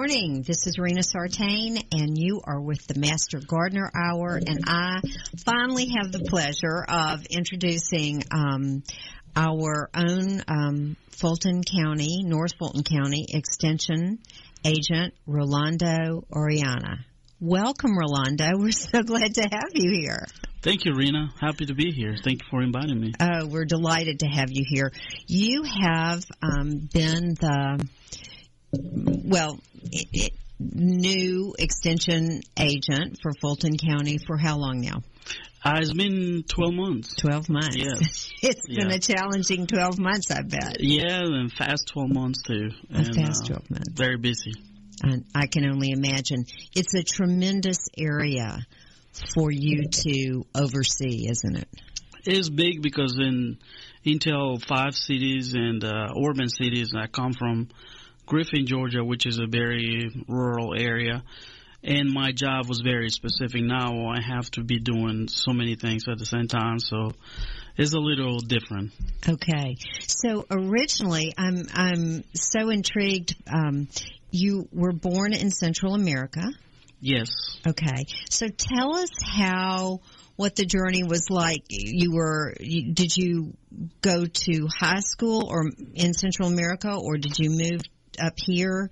morning. This is Rena Sartain, and you are with the Master Gardener Hour. And I finally have the pleasure of introducing um, our own um, Fulton County, North Fulton County Extension agent, Rolando Orellana. Welcome, Rolando. We're so glad to have you here. Thank you, Rena. Happy to be here. Thank you for inviting me. Oh, we're delighted to have you here. You have um, been the well, new extension agent for Fulton County for how long now? Uh, it's been 12 months. 12 months. Yes. it's yeah. been a challenging 12 months, I bet. Yeah, and fast 12 months too. And, fast 12 uh, months. Very busy. And I can only imagine. It's a tremendous area for you to oversee, isn't it? It's big because in Intel five cities and uh, urban cities I come from, Griffin, Georgia, which is a very rural area. And my job was very specific. Now I have to be doing so many things at the same time, so it's a little different. Okay, so originally, I'm I'm so intrigued. Um, you were born in Central America. Yes. Okay, so tell us how what the journey was like. You were did you go to high school or in Central America, or did you move up here.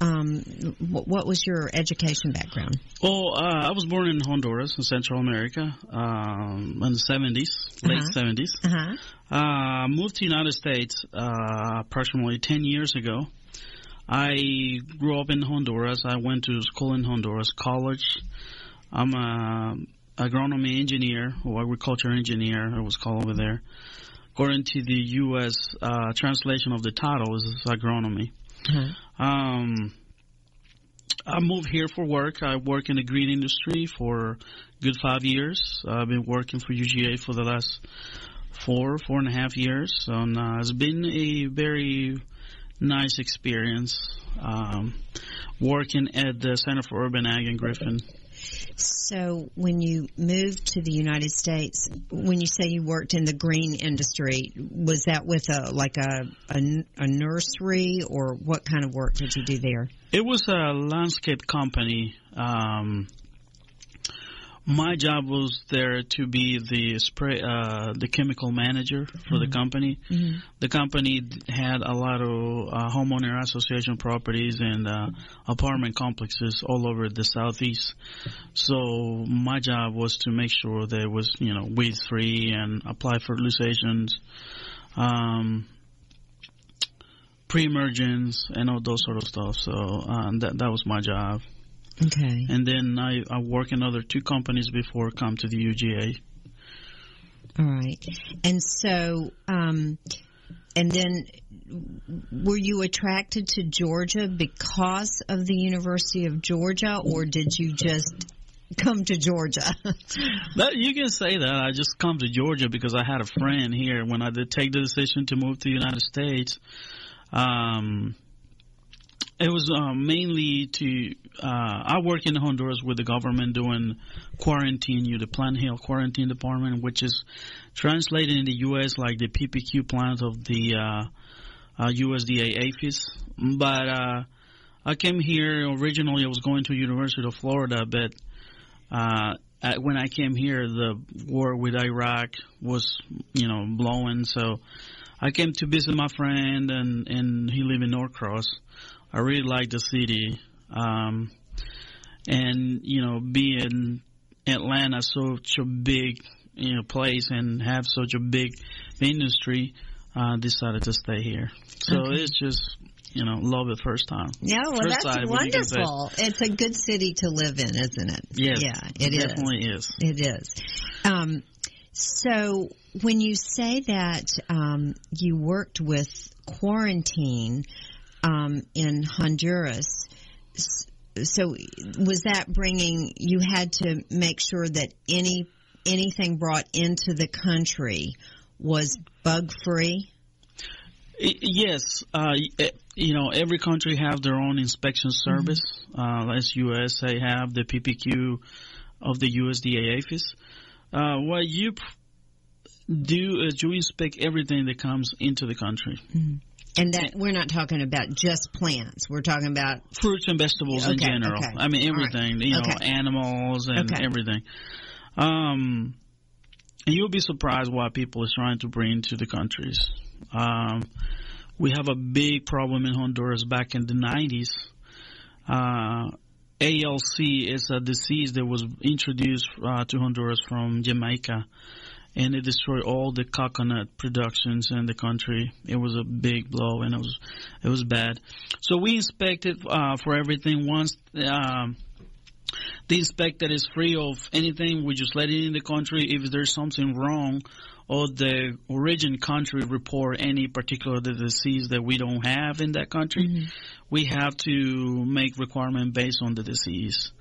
Um, what was your education background? Well, uh, I was born in Honduras, in Central America, um, in the 70s, late uh-huh. 70s. Uh-huh. Uh, moved to the United States uh, approximately 10 years ago. I grew up in Honduras. I went to school in Honduras, college. I'm a agronomy engineer or agriculture engineer, it was called over there. According to the U.S. Uh, translation of the title, is agronomy. Mm-hmm. Um, I moved here for work. I work in the green industry for good five years. I've been working for UGA for the last four, four and a half years. And uh, it's been a very nice experience um, working at the Center for Urban Ag in Griffin. So, when you moved to the United States, when you say you worked in the green industry, was that with a like a a, a nursery, or what kind of work did you do there? It was a landscape company. Um, my job was there to be the spray, uh, the chemical manager for mm-hmm. the company. Mm-hmm. The company had a lot of uh, homeowner association properties and uh, apartment complexes all over the southeast. So my job was to make sure that it was, you know, weed free and apply fertilizations, um, pre-emergence and all those sort of stuff. So uh, that that was my job. Okay. And then I, I work in other two companies before I come to the UGA. All right. And so, um, and then were you attracted to Georgia because of the University of Georgia, or did you just come to Georgia? that, you can say that. I just come to Georgia because I had a friend here when I did take the decision to move to the United States. Um, it was uh, mainly to uh, I work in Honduras with the government doing quarantine, you the Plant Health Quarantine Department, which is translated in the U.S. like the PPQ plant of the uh, uh, USDA APHIS. But uh, I came here originally. I was going to University of Florida, but uh, at, when I came here, the war with Iraq was you know blowing. So I came to visit my friend, and and he lived in Norcross. I really like the city. Um, and, you know, being Atlanta such a big, you know, place and have such a big industry, uh, decided to stay here. So okay. it's just, you know, love at first time. Yeah, well, first that's wonderful. It's a good city to live in, isn't it? Yes, yeah, it, it definitely is. is. It is. Um, so when you say that um, you worked with quarantine, um, in Honduras. So was that bringing? You had to make sure that any anything brought into the country was bug free. Yes, uh, you know every country have their own inspection mm-hmm. service. Mm-hmm. Uh, as USA have the PPQ of the USDA APHIS. Uh, what you do is you inspect everything that comes into the country. Mm-hmm And that we're not talking about just plants. We're talking about fruits and vegetables in general. okay. I mean All right. everything. You know, Okay. animals and Okay. everything. Um, and you'll be surprised what people is trying to bring to the countries. Um, we have a big problem in Honduras back in the 90s. Uh, ALC is a disease that was introduced uh, to Honduras from Jamaica, and it destroyed all the coconut productions in the country. It was a big blow, and it was it was bad. So we inspected uh, for everything. Once um, the inspector is free of anything, we just let it in the country. If there's something wrong, or the origin country report any particular disease that we don't have in that country, we have to make requirement based on the disease.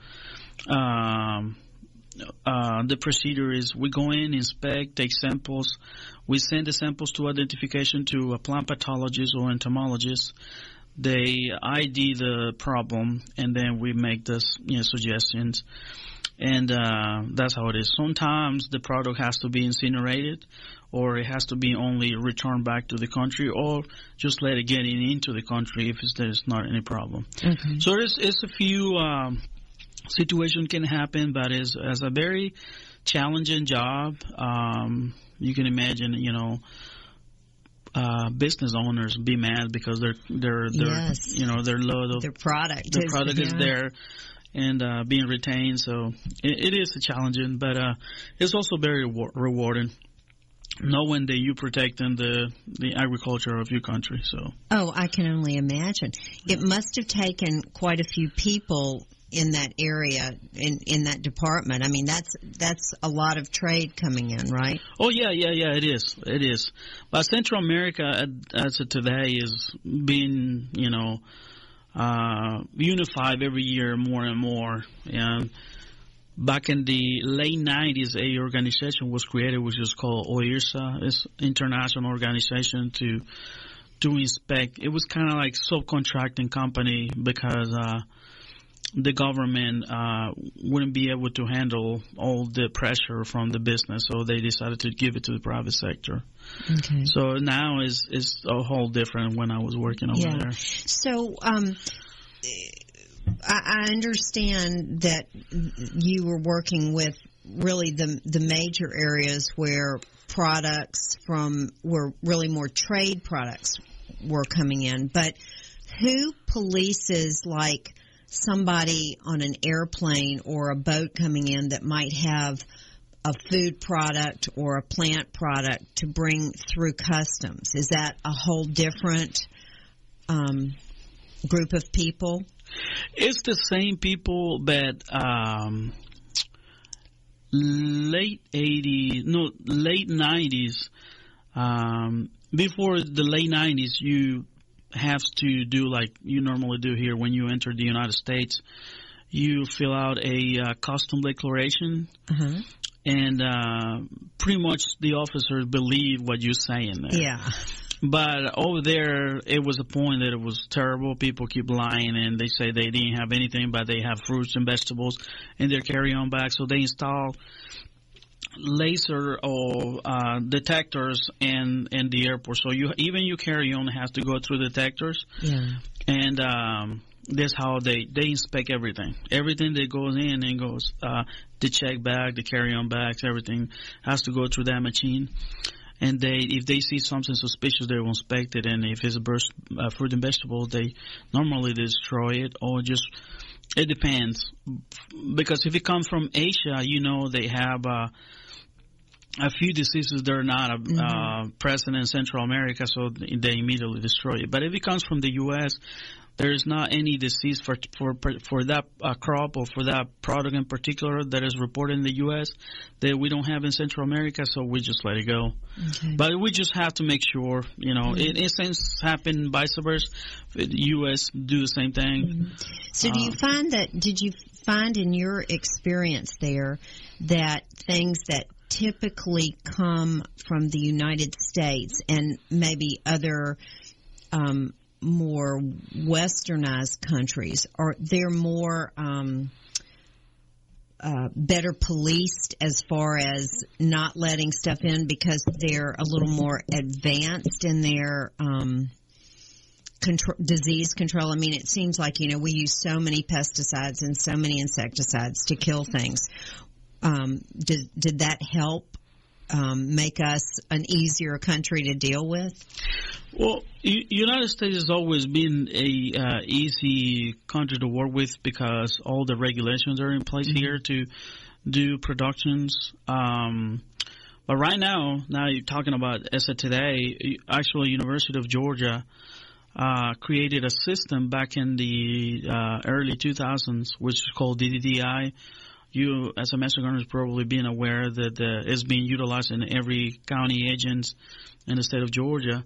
Um, uh, the procedure is we go in, inspect, take samples. We send the samples to identification to a plant pathologist or entomologist. They ID the problem, and then we make the you know, suggestions. And uh, that's how it is. Sometimes the product has to be incinerated, or it has to be only returned back to the country, or just let it get in into the country if there's not any problem. okay. So there's it's a few um, situation can happen, but it's, it's a very challenging job. Um, you can imagine, you know, uh, business owners be mad because they're they're they're Yes. you know their load of their product. the is, product is there and uh, being retained. So it, it is challenging, but uh, it's also very rewar- rewarding. Knowing that you protecting the the agriculture of your country, so Oh, I can only imagine. It must have taken quite a few people in that area in in that department. I mean, that's that's a lot of trade coming in, right? Oh yeah, yeah, yeah. It is. It is. But Central America, uh, as of today, is being you know uh, unified every year more and more. And back in the late '90s, a organization was created which is called OIRSA. It's international organization to to inspect. It was kind of like subcontracting company because. Uh, the government uh, wouldn't be able to handle all the pressure from the business, so they decided to give it to the private sector. Okay. So now is is a whole different when I was working over Yeah. there. So, um, I, I understand that you were working with really the the major areas where products from were really more trade products were coming in, but who polices like somebody on an airplane or a boat coming in that might have a food product or a plant product to bring through customs? Is that a whole different um, group of people? It's the same people that um, late 80s, no, late 90s. Um, before the late 90s, you have to do like you normally do here when you enter the United States. You fill out a uh, custom declaration, Uh-huh. and uh, pretty much the officers believe what you're saying there. Yeah. But over there, it was a point that it was terrible. People keep lying and they say they didn't have anything, but they have fruits and vegetables in their carry-on bag. So they install laser or uh, detectors in in the airport. So you even your carry-on has to go through detectors, Yeah. and um, that's how they they inspect everything. Everything that goes in and goes uh, the check bag, the carry-on bags, everything has to go through that machine and they if they see something suspicious they will inspect it and if it's a burst, uh, fruit and vegetable they normally destroy it or just it depends. Because if it comes from asia you know they have uh, a few diseases that are not uh, uh, present in Central America, so they immediately destroy it. But if it comes from the U.S., there is not any disease for for for that uh, crop or for that product in particular that is reported in the U.S. that we don't have in Central America, so we just let it go. Okay. But we just have to make sure, you know, a sense, happen vice versa. The U.S. do the same thing. So do you Um, find that did you find in your experience there that things that typically come from the United States and maybe other um, more westernized countries are they're more um, uh, better policed as far as not letting stuff in because they're a little more advanced in their um, control, disease control? I mean, it seems like you know we use so many pesticides and so many insecticides to kill things. Um, did did that help um, make us an easier country to deal with? Well, U- United States has always been a uh, easy country to work with because all the regulations are in place mm-hmm. here to do productions. Um, but right now, now you're talking about ESSA today. Actually, University of Georgia uh, created a system back in the uh, early 2000s, which is called DDDI. You, as a master gardener, is probably being aware that uh, it's being utilized in every county agents in the state of Georgia.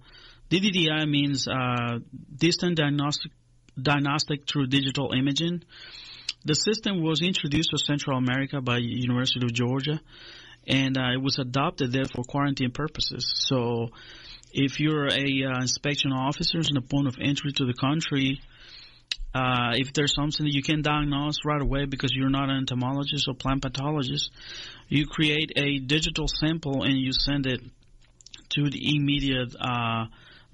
DDDI means uh, distant diagnostic, diagnostic through digital imaging. The system was introduced to Central America by University of Georgia, and uh, it was adopted there for quarantine purposes. So, if you're a uh, inspection officer in the point of entry to the country, uh, if there's something that you can diagnose right away because you're not an entomologist or plant pathologist, you create a digital sample and you send it to the immediate uh,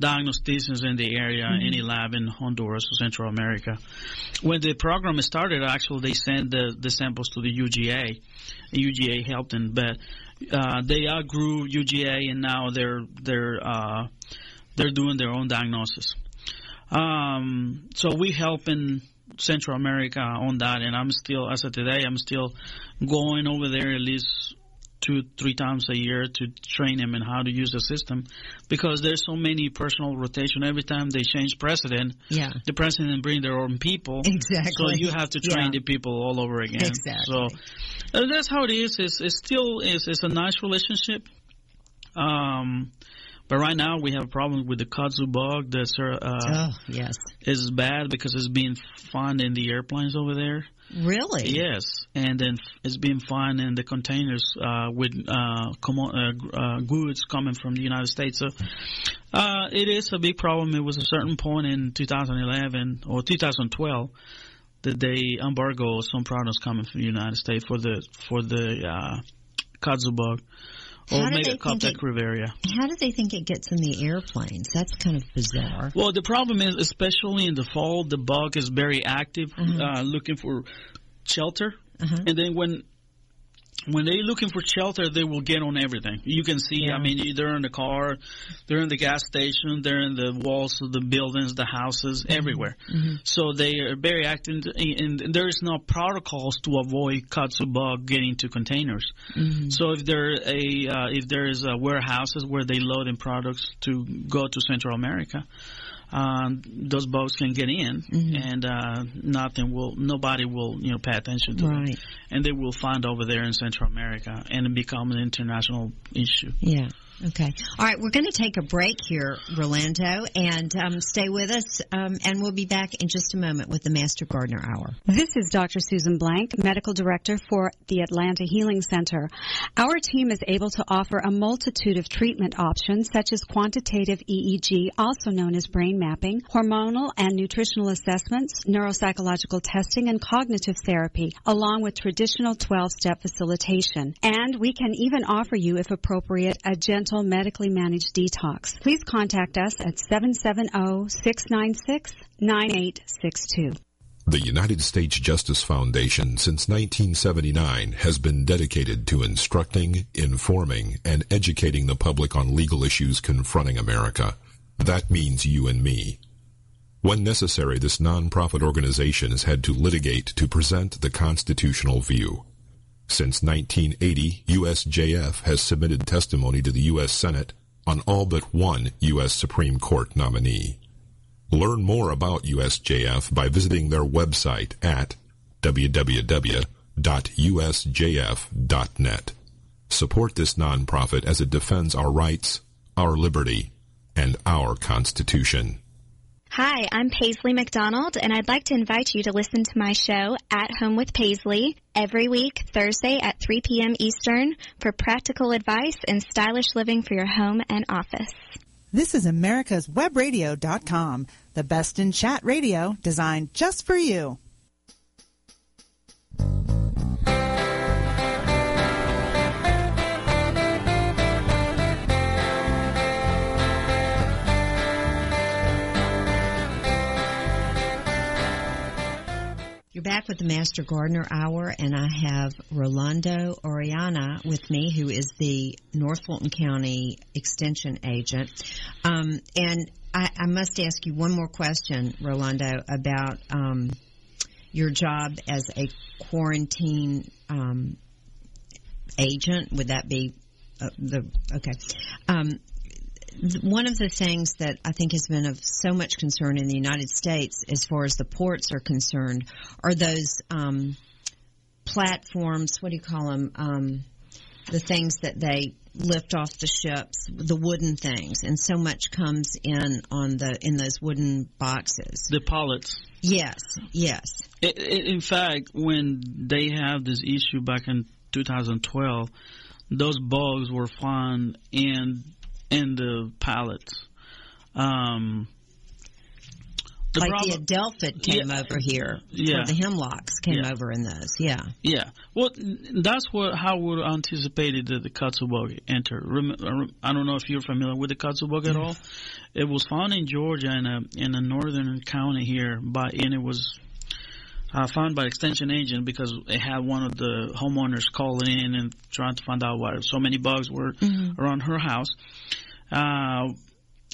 diagnosticians in the area, mm-hmm. any lab in Honduras or Central America. When the program started, actually, they sent the, the samples to the UGA. UGA helped them, but uh, they outgrew UGA, and now they're they're uh, they're doing their own diagnosis. Um, so we help in Central America on that, and I'm still, as of today, I'm still going over there at least two, three times a year to train him in how to use the system because there's so many personal rotation. Every time they change president, yeah. the president bring their own people. Exactly. So you have to train yeah. the people all over again. Exactly. So uh, that's how it is. It's, it's still it's, it's a nice relationship. Um, but right now we have a problem with the kudzu bug. That's uh, oh yes, is bad because it's being found in the airplanes over there. Really? Yes, and then it's being found in the containers uh, with uh, com- uh, uh, goods coming from the United States. So uh, it is a big problem. It was a certain point in 2011 or 2012 that they embargo some products coming from the United States for the for the kudzu bug. Or Megacopta cribraria. How do they think it gets in the airplanes? That's kind of bizarre. Well, the problem is, especially in the fall, the bug is very active, uh-huh. uh, looking for shelter. Uh-huh. And then when when they're looking for shelter, they will get on everything. You can see, yeah. I mean, they're in the car, they're in the gas station, they're in the walls of the buildings, the houses, mm-hmm. everywhere. Mm-hmm. So they are very active, and there is no protocols to avoid kudzu bug getting to containers. Mm-hmm. So if there a uh, if there is a warehouses where they load in products to go to Central America, um, those boats can get in, mm-hmm. and uh, nothing will, nobody will, you know, pay attention to right. them, and they will find over there in Central America, and it become an international issue. Yeah. Okay. All right. We're going to take a break here, Rolando, and um, stay with us, um, and we'll be back in just a moment with the Master Gardener Hour. This is Dr. Susan Blank, Medical Director for the Atlanta Healing Center. Our team is able to offer a multitude of treatment options, such as quantitative EEG, also known as brain mapping, hormonal and nutritional assessments, neuropsychological testing, and cognitive therapy, along with traditional 12-step facilitation. And we can even offer you, if appropriate, a gentle medically managed detox. Please contact us at 770-696-9862. The United States Justice Foundation since 1979 has been dedicated to instructing, informing, and educating the public on legal issues confronting America. That means you and me. When necessary, this nonprofit organization has had to litigate to present the constitutional view. Since 1980, USJF has submitted testimony to the U.S. Senate on all but one U.S. Supreme Court nominee. Learn more about USJF by visiting their website at www.usjf.net. Support this nonprofit as it defends our rights, our liberty, and our Constitution. Hi, I'm Paisley McDonald, and I'd like to invite you to listen to my show, At Home with Paisley, every week, Thursday at 3 p.m. Eastern, for practical advice and stylish living for your home and office. This is America's Webradio.com, the best in chat radio designed just for you. You're back with the Master Gardener Hour, and I have Rolando Orellana with me, who is the North Fulton County Extension Agent. Um, and I, I, must ask you one more question, Rolando, about um, your job as a quarantine um, agent. Would that be uh, the okay? One of the things that I think has been of so much concern in the United States, as far as the ports are concerned, are those um, platforms. What do you call them? Um, the things that they lift off the ships, the wooden things, and so much comes in on the in those wooden boxes. The pallets. Yes, yes. It, it, in fact, when they have this issue back in 2012, those bugs were found in in the pallets. Um, the like problem, the adelgid came yeah, over here. Yeah, the hemlocks came yeah. over in those. Yeah, yeah. Well, that's what how we anticipated that the kudzu bug enter. I don't know if you're familiar with the bug at all. It was found in Georgia in a in a northern county here, by and it was uh, found by extension agent because they had one of the homeowners calling in and trying to find out why so many bugs were mm-hmm. around her house. Uh,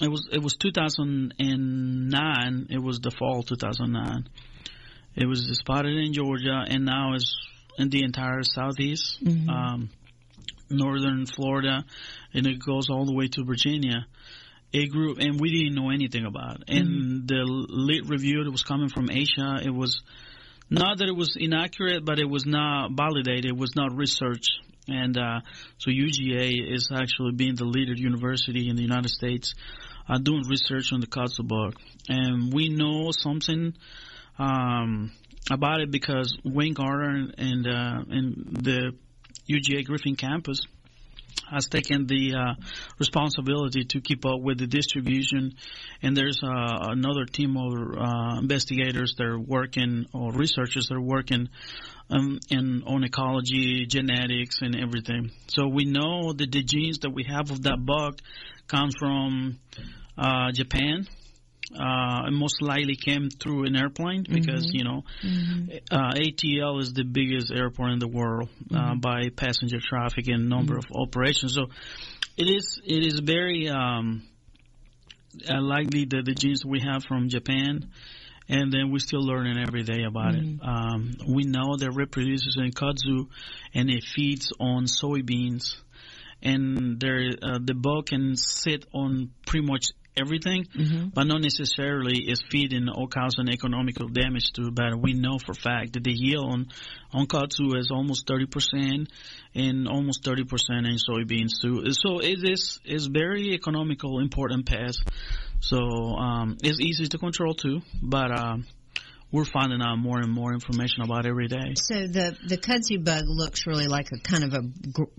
it was it was 2009. It was the fall 2009. It was spotted in Georgia and now is in the entire southeast, mm-hmm. um, northern Florida, and it goes all the way to Virginia. It grew, and we didn't know anything about. It. And mm-hmm. the lit review that was coming from Asia, it was not that it was inaccurate, but it was not validated. It was not researched. And uh, so UGA is actually being the leader university in the United States uh, doing research on the kudzu bug. And we know something um, about it because Wayne Gardner and, uh, and the UGA Griffin campus – has taken the uh, responsibility to keep up with the distribution, and there's uh, another team of uh, investigators that are working or researchers that are working um, in on ecology, genetics, and everything. So we know that the genes that we have of that bug comes from uh, Japan uh, most likely came through an airplane because mm-hmm. you know mm-hmm. uh, ATL is the biggest airport in the world uh, mm-hmm. by passenger traffic and number mm-hmm. of operations. So it is it is very um, uh, likely that the genes we have from Japan. And then we're still learning every day about it. Mm-hmm. Um, we know that reproduces in kudzu, and it feeds on soybeans and uh, the bug can sit on pretty much everything, mm-hmm. but not necessarily is feeding or causing economical damage to. But we know for fact that the yield on on kudzu is almost thirty percent, and almost thirty percent in soybeans too. So it is is very economical, important pest. So um, it's easy to control too, but. Um, we're finding out more and more information about every day. So the the kudzu bug looks really like a kind of a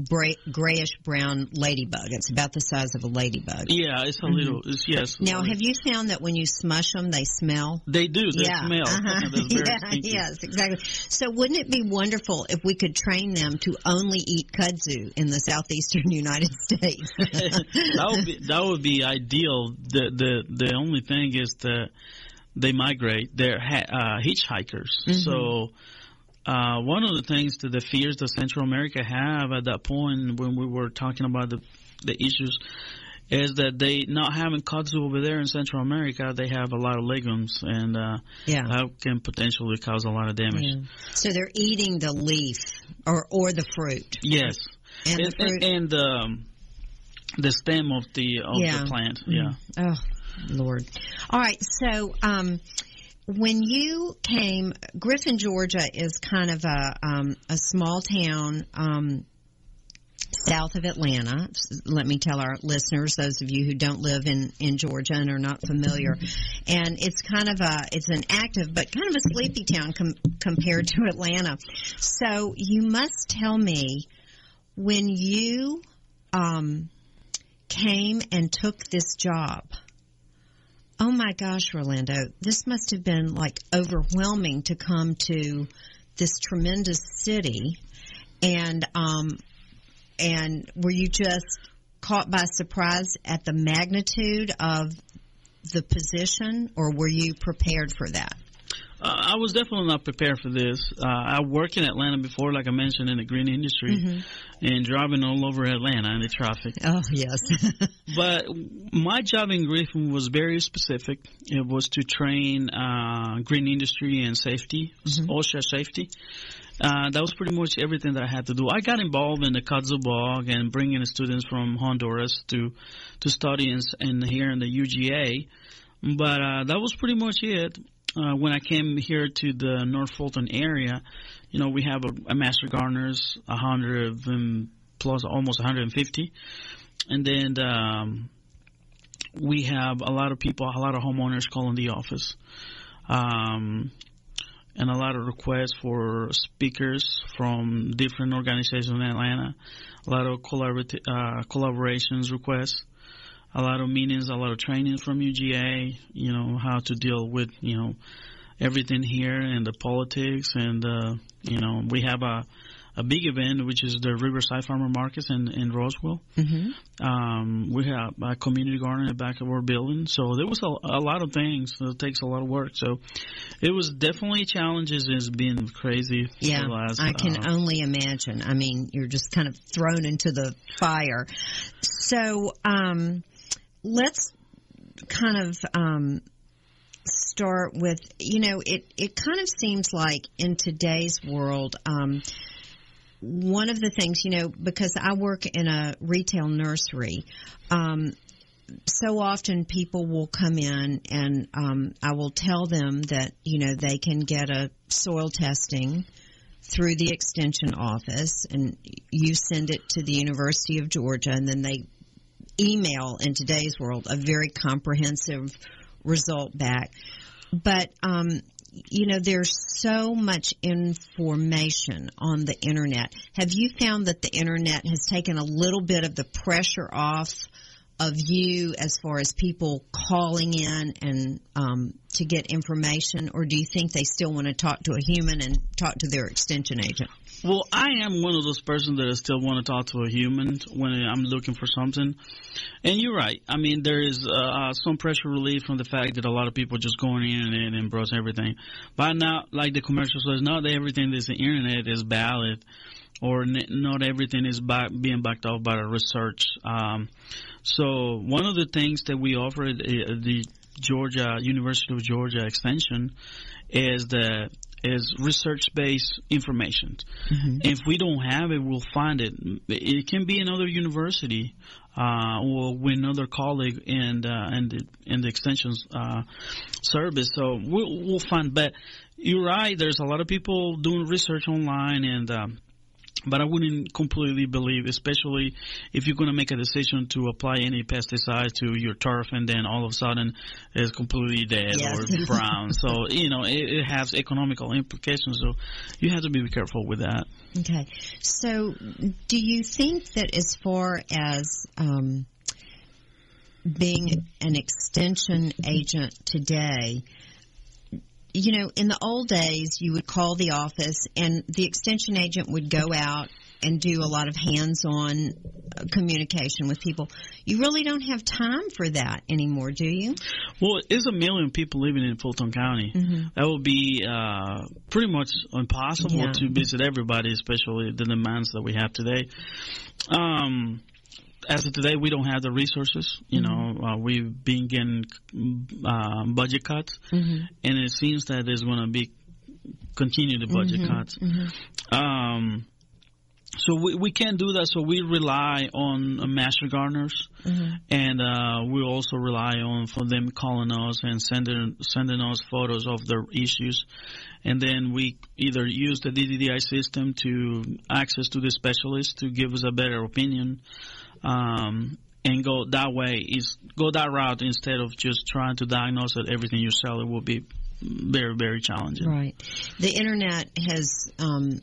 gray, grayish brown ladybug. It's about the size of a ladybug. Yeah, it's a mm-hmm. little. It's, yes. Now, have you found that when you smush them, they smell? They do. They yeah. smell. Uh-huh. yeah, yes, exactly. So wouldn't it be wonderful if we could train them to only eat kudzu in the southeastern United States? that would be that would be ideal. The the the only thing is that they migrate. They're uh, hitchhikers. Mm-hmm. So uh, one of the things that the fears that Central America have at that point when we were talking about the the issues is that they not having kudzu over there in Central America, they have a lot of legumes, and uh, yeah. that can potentially cause a lot of damage. Yeah. So they're eating the leaf or or the fruit. Yes, and, and the fruit and, and um, the stem of the of yeah. the plant. Yeah. Oh, Lord. All right. So, um, when you came, Griffin, Georgia is kind of a um, a small town um, south of Atlanta. Let me tell our listeners, those of you who don't live in in Georgia and are not familiar, and it's kind of a it's an active but kind of a sleepy town com- compared to Atlanta. So you must tell me when you um, came and took this job Oh my gosh, Rolando, this must have been like overwhelming to come to this tremendous city, and um, and were you just caught by surprise at the magnitude of the position, or were you prepared for that? Uh, I was definitely not prepared for this. Uh, I worked in Atlanta before, like I mentioned, in the green industry, mm-hmm. and driving all over Atlanta in the traffic. Oh yes. but my job in Griffin was very specific. It was to train uh, green industry and safety, mm-hmm. OSHA safety. Uh, that was pretty much everything that I had to do. I got involved in the Kudzu Bug and bringing students from Honduras to to study in, in here in the UGA, but uh, that was pretty much it. Uh, when I came here to the North Fulton area, you know, we have a, a Master Gardeners, a hundred plus almost 150, and then um, we have a lot of people, a lot of homeowners calling the office. Um, and a lot of requests for speakers from different organizations in Atlanta, a lot of collaborat- uh, collaborations requests, a lot of meetings, a lot of training from UGA, you know, how to deal with, you know, everything here and the politics and, uh, you know, we have a, a big event, which is the Riverside Farmer Markets in, in Roswell. Mm-hmm. Um, we have a community garden in the back of our building. So there was a, a lot of things. So it takes a lot of work. So it was definitely challenges. It's been crazy. Yeah, last, I can uh, only imagine. I mean, you're just kind of thrown into the fire. So um, let's kind of. Um, start with you know it it kind of seems like in today's world um, one of the things, you know, because I work in a retail nursery, um, so often people will come in and um, I will tell them that, you know, they can get a soil testing through the extension office and you send it to the University of Georgia and then they email in today's world a very comprehensive result back. But um, you know, there's so much information on the internet. Have you found that the internet has taken a little bit of the pressure off of you as far as people calling in and um, to get information, or do you think they still want to talk to a human and talk to their extension agent? Well, I am one of those persons that I still want to talk to a human when I'm looking for something. And you're right. I mean, there is uh, uh some pressure relief from the fact that a lot of people are just going in and, and browsing everything. But now, like the commercial says, not everything that's the internet is valid or not everything is back, being backed up by the research. Um, so one of the things that we offer at the Georgia University of Georgia Extension is the is research-based information. Mm-hmm. If we don't have it, we'll find it. It can be another university uh, or with another colleague in the, in the, in the extensions uh, service. So we'll, we'll find. But you're right. There's a lot of people doing research online and. Um, but I wouldn't completely believe, especially if you're going to make a decision to apply any pesticide to your turf and then all of a sudden it's completely dead yes. or brown. so, you know, it, it, has economical implications. So you have to be careful with that. Okay. So do you think that as far as, um, being an extension agent today, you know, in the old days, you would call the office and the extension agent would go out and do a lot of hands-on uh, communication with people. You really don't have time for that anymore, do you? Well, there's a million people living in Fulton County. Mm-hmm. That would be uh, pretty much impossible yeah. to visit everybody, especially the demands that we have today. Um, as of today, we don't have the resources. You mm-hmm. know, uh, we've been getting uh, budget cuts, mm-hmm. and it seems that there's going to be continue the budget mm-hmm. cuts. Mm-hmm. Um, so we, we can't do that. So we rely on uh, master gardeners, mm-hmm. and uh, we also rely on for them calling us and sending sending us photos of their issues, and then we either use the DDDI system to access to the specialist to give us a better opinion, um, and go that way is go that route instead of just trying to diagnose that everything yourself. It will be very very challenging. Right. The internet has. Um,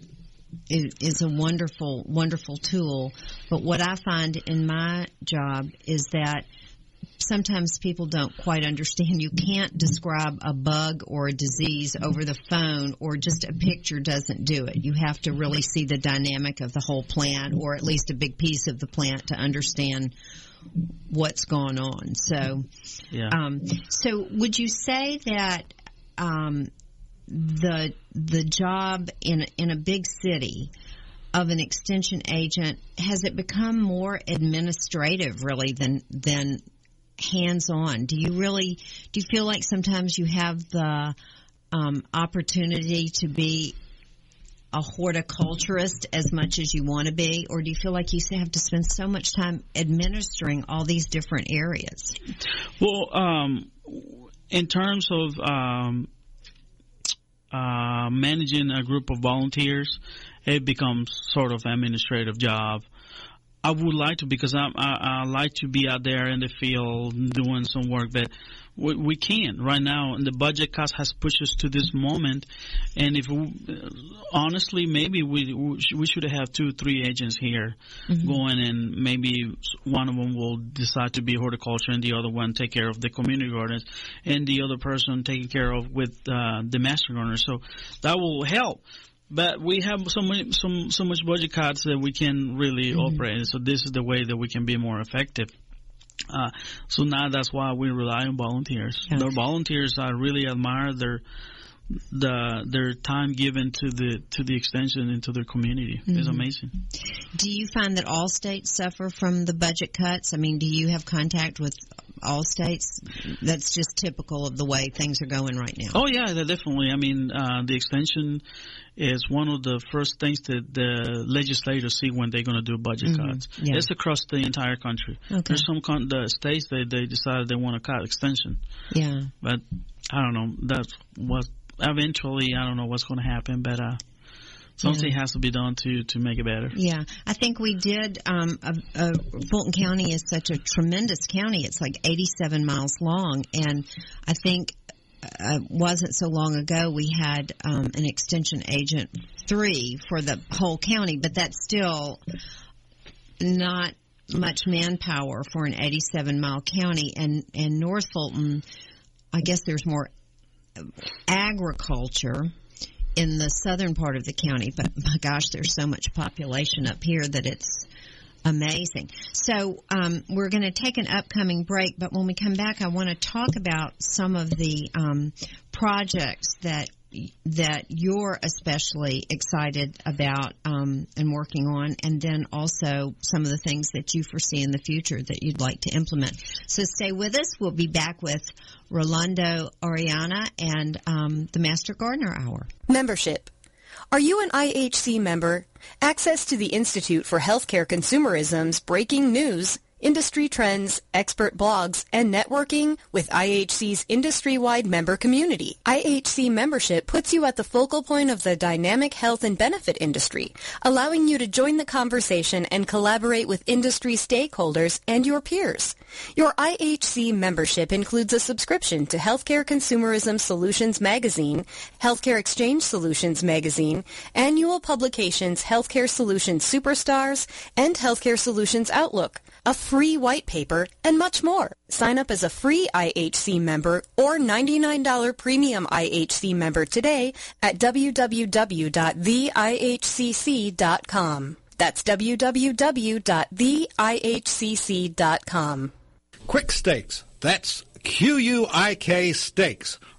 is a wonderful, wonderful tool. But what I find in my job is that sometimes people don't quite understand. You can't describe a bug or a disease over the phone or just a picture doesn't do it. You have to really see the dynamic of the whole plant or at least a big piece of the plant to understand what's going on. So, yeah. Um, so would you say that um, the the job in in a big city of an extension agent has it become more administrative really than than hands on? Do you really do you feel like sometimes you have the um, opportunity to be a horticulturist as much as you want to be, or do you feel like you have to spend so much time administering all these different areas? Well, um, in terms of um, uh, managing a group of volunteers, it becomes sort of administrative job. I would like to because I, I, I like to be out there in the field doing some work, but we, we can right now. And the budget cuts has pushed us to this moment. And if we, honestly, maybe we we should have two, three agents here mm-hmm. going, and maybe one of them will decide to be horticulture, and the other one take care of the community gardens, and the other person taking care of with uh, the master gardener. So that will help but we have so many, so, so much budget cuts that we can really mm-hmm. operate. So this is the way that we can be more effective. Uh, so now that's why we rely on volunteers. Yes. The volunteers, I really admire their the their time given to the to the extension into their community mm-hmm. is amazing. Do you find that all states suffer from the budget cuts? I mean, do you have contact with all states? That's just typical of the way things are going right now. Oh yeah, definitely. I mean, uh, the extension is one of the first things that the legislators see when they're going to do budget mm-hmm. cuts. Yeah. It's across the entire country. Okay. There's some con- the states that they decided they want to cut extension. Yeah. But I don't know. That's what eventually I don't know what's going to happen, but uh, something yeah. has to be done to to make it better. Yeah, I think we did. Um, uh, uh, Fulton County is such a tremendous county; it's like 87 miles long, and I think uh, wasn't so long ago we had um, an extension agent three for the whole county, but that's still not much manpower for an 87 mile county. And and North Fulton, I guess there's more agriculture in the southern part of the county, but my gosh, there's so much population up here that it's amazing. So um, we're going to take an upcoming break, but when we come back, I want to talk about some of the um, projects that that you're especially excited about um, and working on, and then also some of the things that you foresee in the future that you'd like to implement. So stay with us. We'll be back with Rolando Orellana and um, the Master Gardener Hour. Membership. Are you an IHC member? Access to the Institute for Healthcare Consumerism's breaking news industry trends, expert blogs, and networking with IHC's industry-wide member community. IHC membership puts you at the focal point of the dynamic health and benefit industry, allowing you to join the conversation and collaborate with industry stakeholders and your peers. Your IHC membership includes a subscription to Healthcare Consumerism Solutions Magazine, Healthcare Exchange Solutions Magazine, annual publications Healthcare Solutions Superstars, and Healthcare Solutions Outlook a free white paper, and much more. Sign up as a free IHC member or $99 premium IHC member today at www.theihcc.com. That's www.theihcc.com. Quik Stakes. That's Q-U-I-K Stakes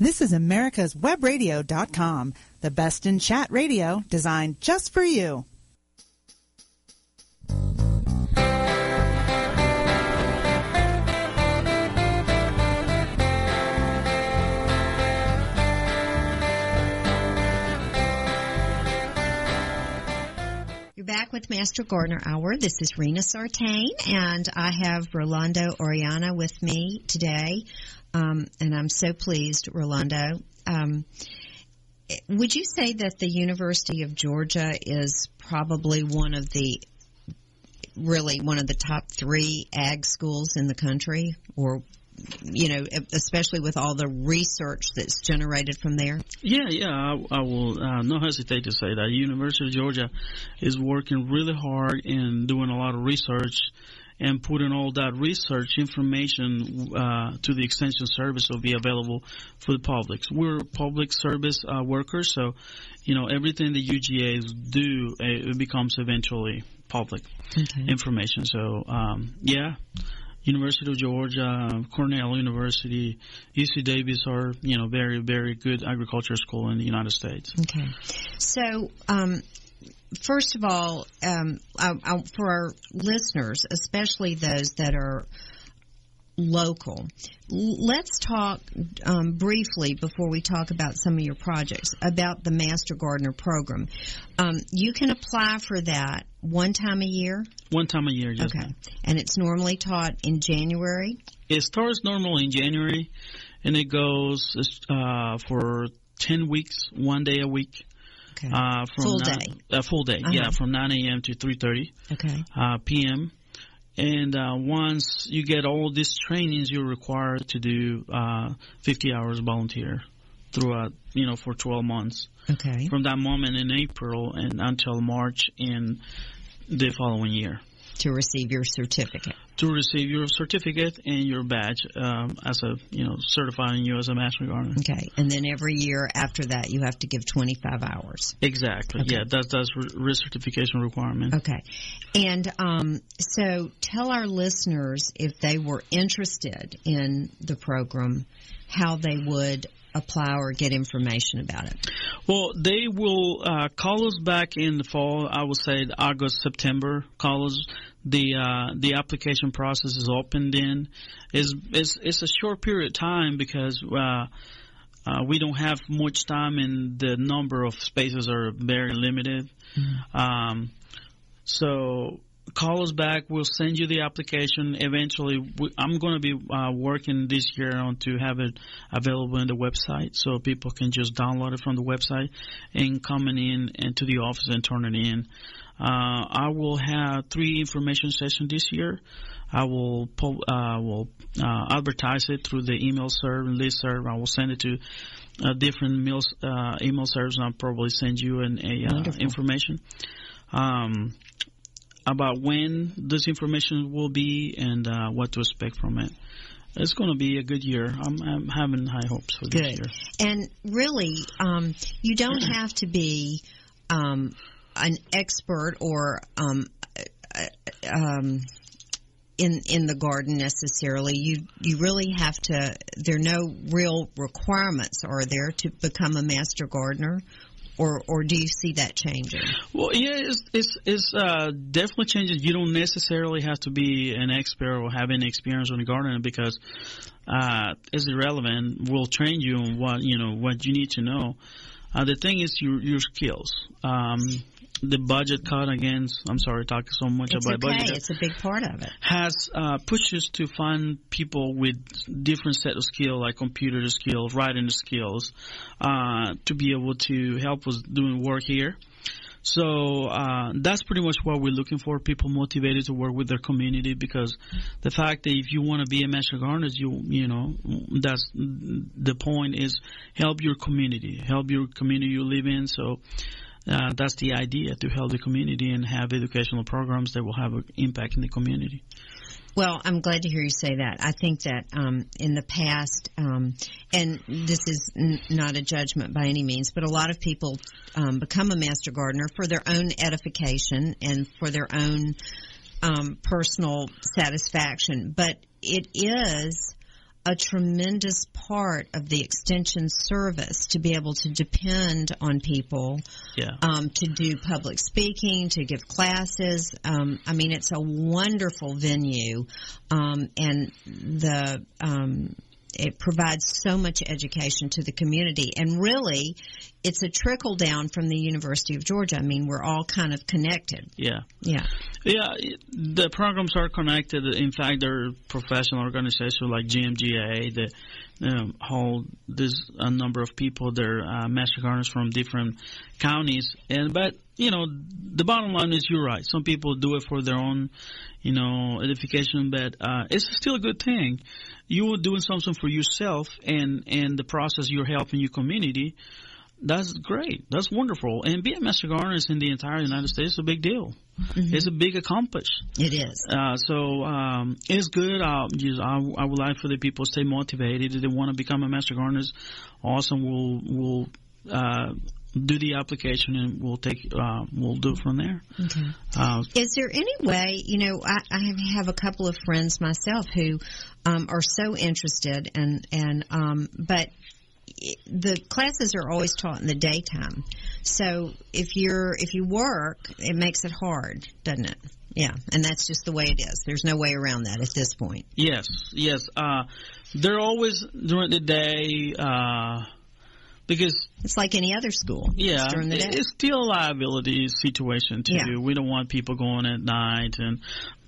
This is America's Webradio.com the best in chat radio designed just for you. You're back with Master Gardener Hour. This is Rena Sartain, and I have Rolando Orellana with me today. Um, and I'm so pleased, Rolando. Um, would you say that the University of Georgia is probably one of the really one of the top three ag schools in the country, or you know, especially with all the research that's generated from there? Yeah, yeah, I, I will uh, not hesitate to say that University of Georgia is working really hard and doing a lot of research and putting all that research information uh, to the extension service will be available for the public. We're public service uh, workers, so you know everything the UGAs do it becomes eventually public okay. information. So um, yeah. University of Georgia, Cornell University, UC Davis are you know very very good agriculture school in the United States. Okay, so um, first of all, um, I, I, for our listeners, especially those that are local, let's talk um, briefly before we talk about some of your projects about the Master Gardener program. Um, you can apply for that one time a year. One time a year, yes. Okay, and it's normally taught in January. It starts normally in January, and it goes uh, for ten weeks, one day a week. Okay. Uh, from full nine, day. Uh, full day. Uh-huh. Yeah, from 9 a.m. to 3:30. Okay. Uh, p.m. And uh, once you get all these trainings, you're required to do uh, 50 hours volunteer throughout, you know, for 12 months. Okay. From that moment in April and until March in the following year to receive your certificate. To receive your certificate and your badge um, as a you know certifying you as a master gardener. Okay, and then every year after that, you have to give 25 hours. Exactly. Okay. Yeah, that's that's recertification requirement. Okay, and um, so tell our listeners if they were interested in the program, how they would apply or get information about it? Well, they will uh, call us back in the fall. I would say August, September. Call us. The uh, the application process is opened in. is it's, it's a short period of time because. Uh, uh, we don't have much time and the number of spaces are very limited. Mm-hmm. Um, so call us back. We'll send you the application. Eventually, we, I'm going to be uh, working this year on to have it available in the website, so people can just download it from the website and coming in into the office and turn it in. Uh, I will have three information sessions this year. I will uh, will uh, advertise it through the email serve and list serve. I will send it to uh, different uh, email servers, and I'll probably send you an a uh, information. Um, about when this information will be and uh, what to expect from it. It's going to be a good year. I'm, I'm having high hopes for good. this year. And really, um, you don't have to be um, an expert or um, uh, um, in in the garden necessarily. You you really have to. There are no real requirements, are there, to become a master gardener? or or do you see that changing? Well, yeah, it's it's, it's uh, definitely changing. You don't necessarily have to be an expert or have any experience on gardening because uh, it's irrelevant. We'll train you on what you know what you need to know. Uh, the thing is your your skills. Um, the budget cut again. I'm sorry talking so much it's about okay. budget. It's a big part of it. Has uh, pushes to find people with different set of skill, like computer skills, writing skills, uh, to be able to help us doing work here. So uh, that's pretty much what we're looking for: people motivated to work with their community. Because the fact that if you want to be a master gardener, you you know that's the point is help your community, help your community you live in. So uh, that's the idea to help the community and have educational programs that will have an impact in the community. Well, I'm glad to hear you say that. I think that um, in the past, um, and this is n- not a judgment by any means, but a lot of people um, become a master gardener for their own edification and for their own um, personal satisfaction. But it is a tremendous part of the extension service to be able to depend on people yeah. um, to do public speaking, to give classes. Um, I mean, it's a wonderful venue, um, and the um, it provides so much education to the community. And really, it's a trickle down from the University of Georgia. I mean, we're all kind of connected. Yeah. Yeah. Yeah, the programs are connected. In fact, there are professional organizations like GMGA that um, hold this a number of people. They're uh, master gardeners from different counties, and but you know the bottom line is you're right. Some people do it for their own, you know, edification, but uh, it's still a good thing. You are doing something for yourself, and and the process you're helping your community that's great. That's wonderful. And being a master gardeners in the entire United States is a big deal. Mm-hmm. It's a big accomplishment. It is. Uh, so um, it's good. Uh, just, I, I, would like for the people to stay motivated. If they want to become a master gardener, awesome. We'll we'll uh, do the application and we'll take uh, we'll do it from there. Okay. Uh, is there any way you know I, I have a couple of friends myself who um, are so interested and and um, but the classes are always taught in the daytime. So if you're if you work, it makes it hard, doesn't it? Yeah, and that's just the way it is. There's no way around that at this point. Yes, yes. Uh, they're always during the day uh, because it's like any other school. Yeah, it's during the day. it's still a liability situation too. Yeah. We don't want people going at night. And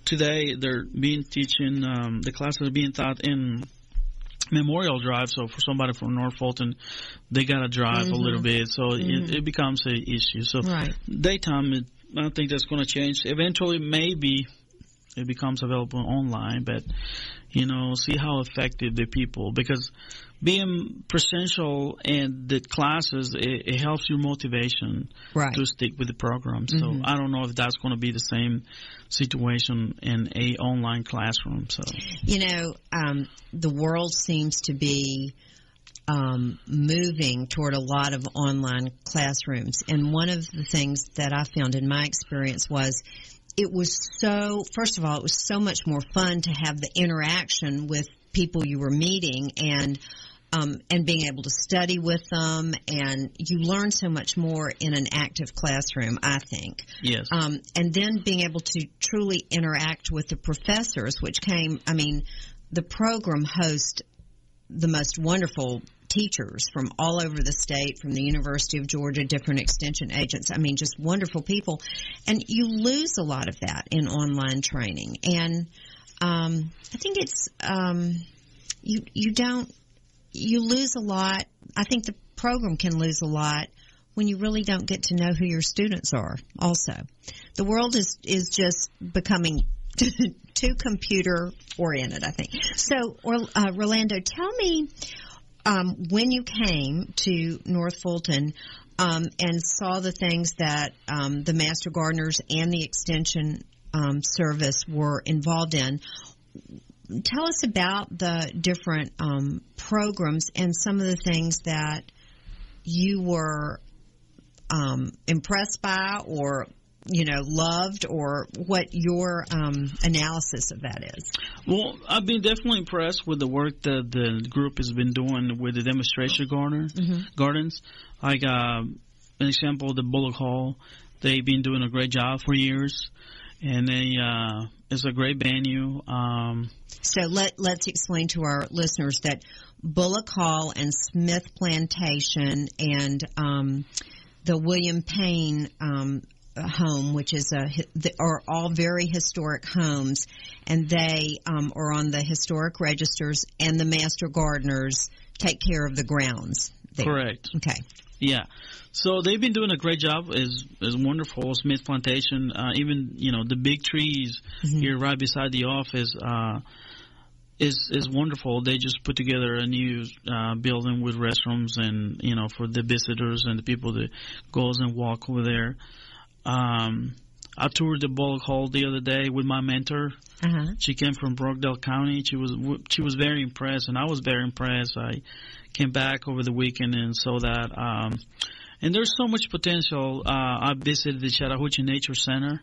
today they're being teaching um, the classes are being taught in Memorial Drive. So for somebody from North Fulton, they got to drive mm-hmm. a little bit. So mm-hmm. it, it, becomes an issue. So right. daytime, it, I don't think that's going to change. Eventually, maybe it becomes available online, but you know, see how effective the people because being presential in the classes it, it helps your motivation right. to stick with the program. So mm-hmm. I don't know if that's going to be the same situation in a online classroom. So you know, um, the world seems to be um, moving toward a lot of online classrooms, and one of the things that I found in my experience was it was so first of all it was so much more fun to have the interaction with people you were meeting and um, and being able to study with them, and you learn so much more in an active classroom. I think. Yes. Um, and then being able to truly interact with the professors, which came. I mean, the program hosts the most wonderful teachers from all over the state, from the University of Georgia, different extension agents. I mean, just wonderful people. And you lose a lot of that in online training. And um, I think it's um, you you don't you lose a lot. I think the program can lose a lot when you really don't get to know who your students are. Also, the world is is just becoming too computer oriented. I think so. Or uh, Rolando, tell me um, when you came to North Fulton. Um, and saw the things that um, the Master Gardeners and the Extension um, Service were involved in tell us about the different um, programs and some of the things that you were um, impressed by or you know loved or what your um, analysis of that is? Well i've been definitely impressed with the work that the group has been doing with the demonstration garden mm-hmm. gardens. Like uh, an example the bulloch hall. They've been doing a great job for years. And they uh, it's a great venue. Um, so let let's explain to our listeners that Bulloch Hall and Smith Plantation and um, the William Payne um, home, which is a are all very historic homes, and they um, are on the historic registers, and the master gardeners take care of the grounds. There. Correct. Okay. Yeah. So they've been doing a great job. is is wonderful. Smith Plantation, uh, even you know the big trees mm-hmm. here right beside the office, uh, is is wonderful. They just put together a new uh, building with restrooms and you know for the visitors and the people that goes and walk over there. Um, I toured the Bulloch Hall the other day with my mentor. Uh-huh. She came from Rockdale County. She was she was very impressed, and I was very impressed. I came back over the weekend and saw that. Um, and there's so much potential. Uh, I visited the Chattahoochee Nature Center.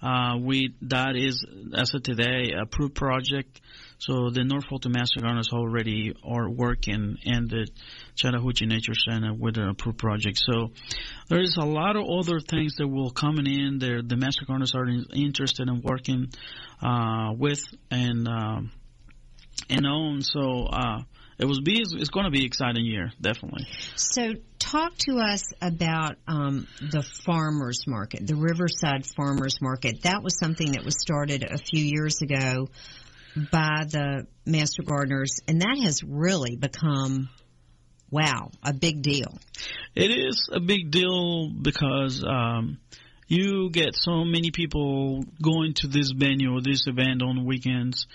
Uh, we that is as of today approved project. So the North Fulton Master Gardeners already are working in the Chattahoochee Nature Center with an approved project. So there is a lot of other things that will come in. There, the Master Gardeners are interested in working uh, with and um, and on. So uh, it was be it's going to be an exciting year definitely. So talk to us about um, the farmers market, the Riverside Farmers Market. That was something that was started a few years ago by the Master Gardeners, and that has really become wow a big deal. It is a big deal because. Um, you get so many people going to this venue or this event on weekends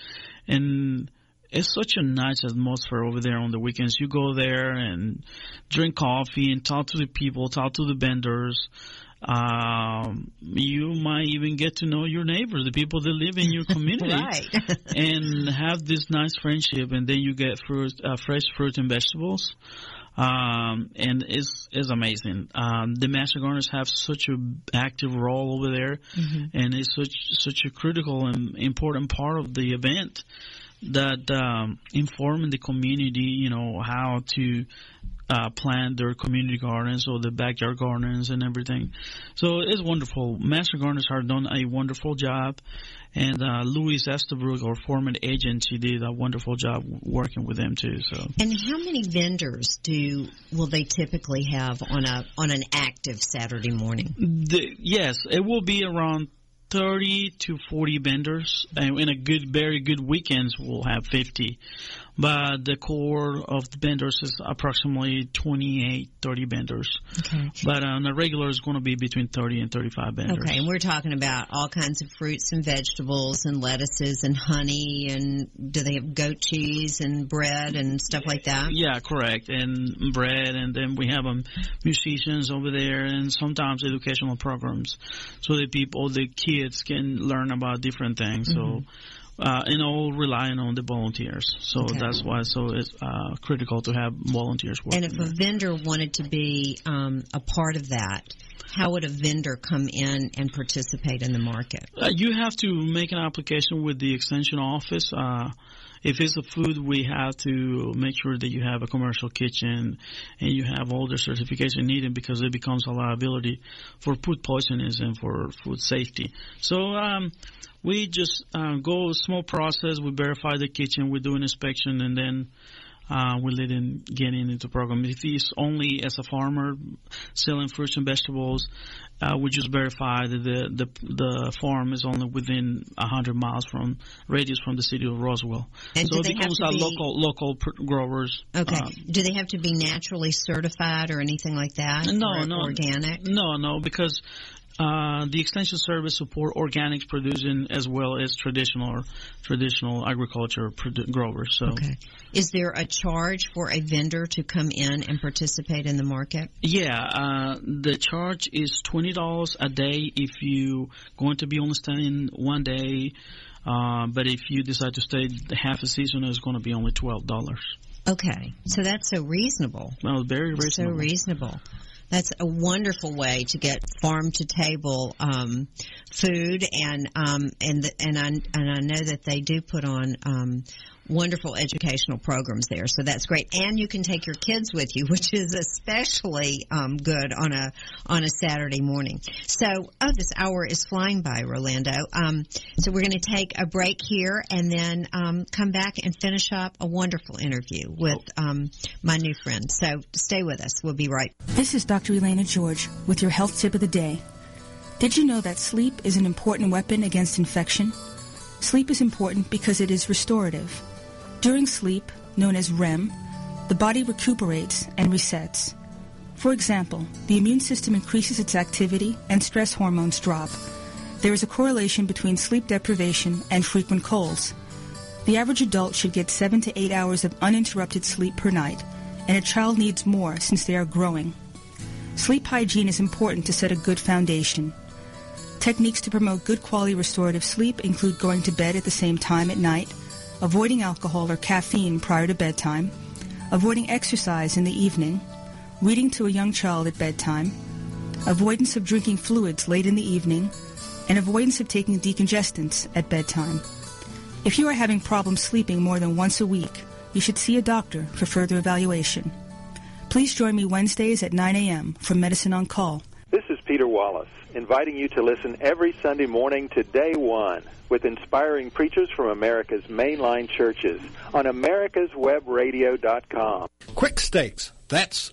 and it's such a nice atmosphere over there on the weekends. You go there and drink coffee and talk to the people, talk to the vendors. Um, you might even get to know your neighbors, the people that live in your community, right. and have this nice friendship. And then you get fruit, uh, fresh fruit and vegetables um, and it's is amazing. Um, the Master Gardeners have such an active role over there, mm-hmm. and it's such such a critical and important part of the event that um, informing the community, you know, how to uh, plant their community gardens or the backyard gardens and everything. So it's wonderful. Master Gardeners have done a wonderful job, and uh, Louis Estabrook, our former agent, he did a wonderful job working with them too. So. And how many vendors do will they typically have on a on an active Saturday morning? The, yes, it will be around 30 to 40 vendors, and in a good, very good weekends, we'll have 50 but the core of the vendors is approximately 28, 30 vendors. Okay. But on a regular, it's going to be between 30 and 35 vendors. Okay, and we're talking about all kinds of fruits and vegetables and lettuces and honey and do they have goat cheese and bread and stuff like that? Yeah, correct. And bread, and then we have um, musicians over there and sometimes educational programs so that people, the kids can learn about different things. Mm-hmm. So uh, and all relying on the volunteers. So okay. that's why so it's uh, critical to have volunteers working. And if there. a vendor wanted to be um, a part of that, how would a vendor come in and participate in the market? Uh, you have to make an application with the extension office. Uh, if it's a food, we have to make sure that you have a commercial kitchen and you have all the certification needed because it becomes a liability for food poisoning and for food safety. So um, we just uh, go small process. We verify the kitchen. We do an inspection, and then uh, we let him get into the program. If he's only as a farmer selling fruits and vegetables, uh, we just verify that the, the the farm is only within hundred miles from radius from the city of Roswell. And so it becomes our be, local local growers. Okay. Um, do they have to be naturally certified or anything like that? No, no, organic. No, no, because uh, the extension service support organics producing as well as traditional traditional agriculture produ- growers. So, okay. is there a charge for a vendor to come in and participate in the market? Yeah, uh, the charge is twenty dollars a day if you going to be on the stand one day. Uh, but if you decide to stay half a season, it's going to be only twelve dollars. Okay, so that's so reasonable. Well, very reasonable. So reasonable. That's a wonderful way to get farm to table um, food, and um, and the, and I and I know that they do put on um, wonderful educational programs there. So that's great, and you can take your kids with you, which is especially um, good on a on a Saturday morning. So, oh, this hour is flying by, Rolando. Um, so we're going to take a break here, and then um, come back and finish up a wonderful interview with um, my new friend. So stay with us. We'll be right. This is Dr. Elena George with your health tip of the day. Did you know that sleep is an important weapon against infection? Sleep is important because it is restorative. During sleep, known as REM, the body recuperates and resets. For example, the immune system increases its activity and stress hormones drop. There is a correlation between sleep deprivation and frequent colds. The average adult should get 7 to 8 hours of uninterrupted sleep per night, and a child needs more since they are growing. Sleep hygiene is important to set a good foundation. Techniques to promote good quality restorative sleep include going to bed at the same time at night, avoiding alcohol or caffeine prior to bedtime, avoiding exercise in the evening, reading to a young child at bedtime, avoidance of drinking fluids late in the evening, and avoidance of taking decongestants at bedtime. If you are having problems sleeping more than once a week, you should see a doctor for further evaluation. Please join me Wednesdays at 9 a.m. for Medicine on Call This is Peter Wallace, inviting you to listen every Sunday morning to Day One with inspiring preachers from America's mainline churches on americaswebradio.com. Quik Stakes, that's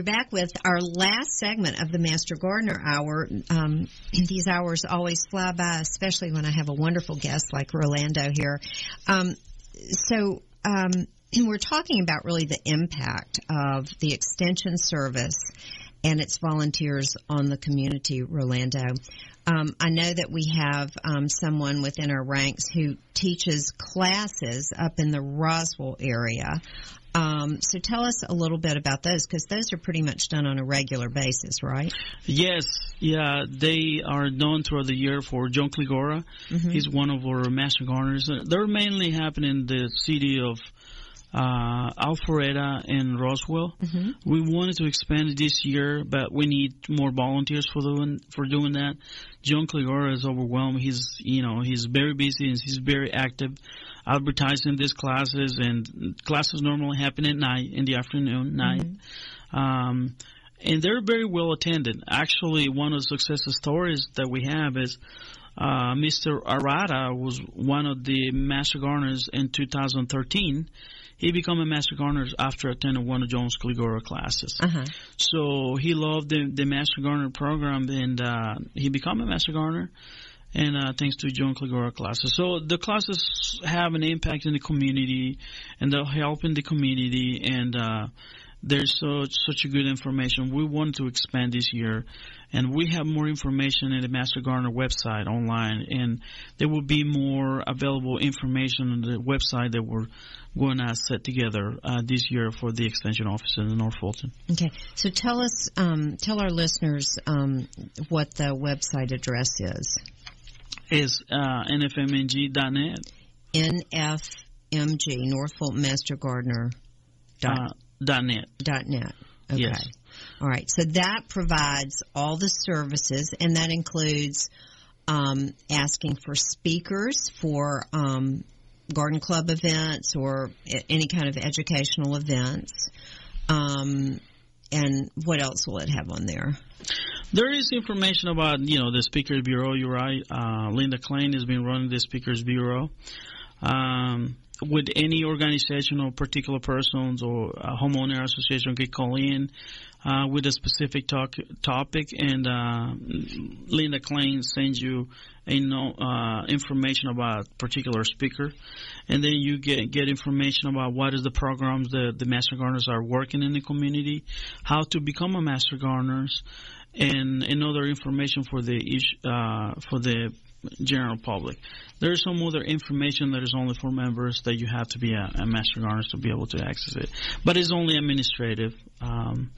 You're back with our last segment of the Master Gardener Hour. Um, these hours always fly by, especially when I have a wonderful guest like Rolando here. Um, so, um, we're talking about really the impact of the Extension Service and its volunteers on the community, Rolando. Um, I know that we have um, someone within our ranks who teaches classes up in the Roswell area. Um, so tell us a little bit about those because those are pretty much done on a regular basis, right? Yes, yeah, they are done throughout the year for John Cligora. Mhm. He's one of our master gardeners. Uh, They're mainly happening in the city of uh, Alpharetta and Roswell. Mhm. We wanted to expand it this year, but we need more volunteers for doing for doing that. John Cligora is overwhelmed. He's you know he's very busy and he's very active, advertising these classes and classes normally happen at night in the afternoon night. Um, and they're very well attended. Actually, one of the success stories that we have is uh, Mr. Arata was one of the master gardeners in 2013. He became a master gardener after attending one of John's Cligora classes. Uh-huh. So he loved the, the master gardener program, and uh, he became a master gardener. And uh, thanks to John Cligora classes, so the classes have an impact in the community, and they're helping the community, and uh, there's such such a good information. We want to expand this year, and we have more information in the Master Gardener website online, and there will be more available information on the website that we're going to set together uh, this year for the extension office in North Fulton. Okay, so tell us, um, tell our listeners um, what the website address is. Is uh, nfmng.net. NFMG, North Fulton Master Gardener. Dot, Uh, dot net. dot net. Okay. Yes. All right. So that provides all the services, and that includes um, asking for speakers for um, garden club events or any kind of educational events. Um, and what else will it have on there? There is information about you know the speakers bureau. You're right. Uh, Linda Klein has been running the speakers bureau. Um, with any organization or particular persons or a homeowner association can call in uh, with a specific talk, topic, and uh, Linda Klein sends you a no, uh, information about particular speaker, and then you get get information about what is the programs that the master gardeners are working in the community, how to become a master gardeners, and and other information for the uh, for the general public. There is some other information that is only for members that you have to be a, a master gardener to be able to access it, but it's only administrative. Um,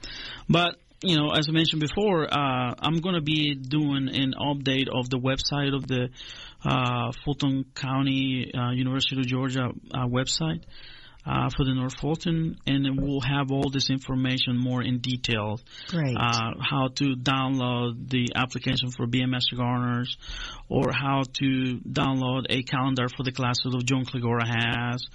but you know, as I mentioned before, uh, I'm going to be doing an update of the website of the uh, Fulton County uh, University of Georgia uh, website uh, for the North Fulton, and we'll have all this information more in detail. Great. Uh, how to download the application for BMS gardeners, or how to download a calendar for the classes that John Cligora has,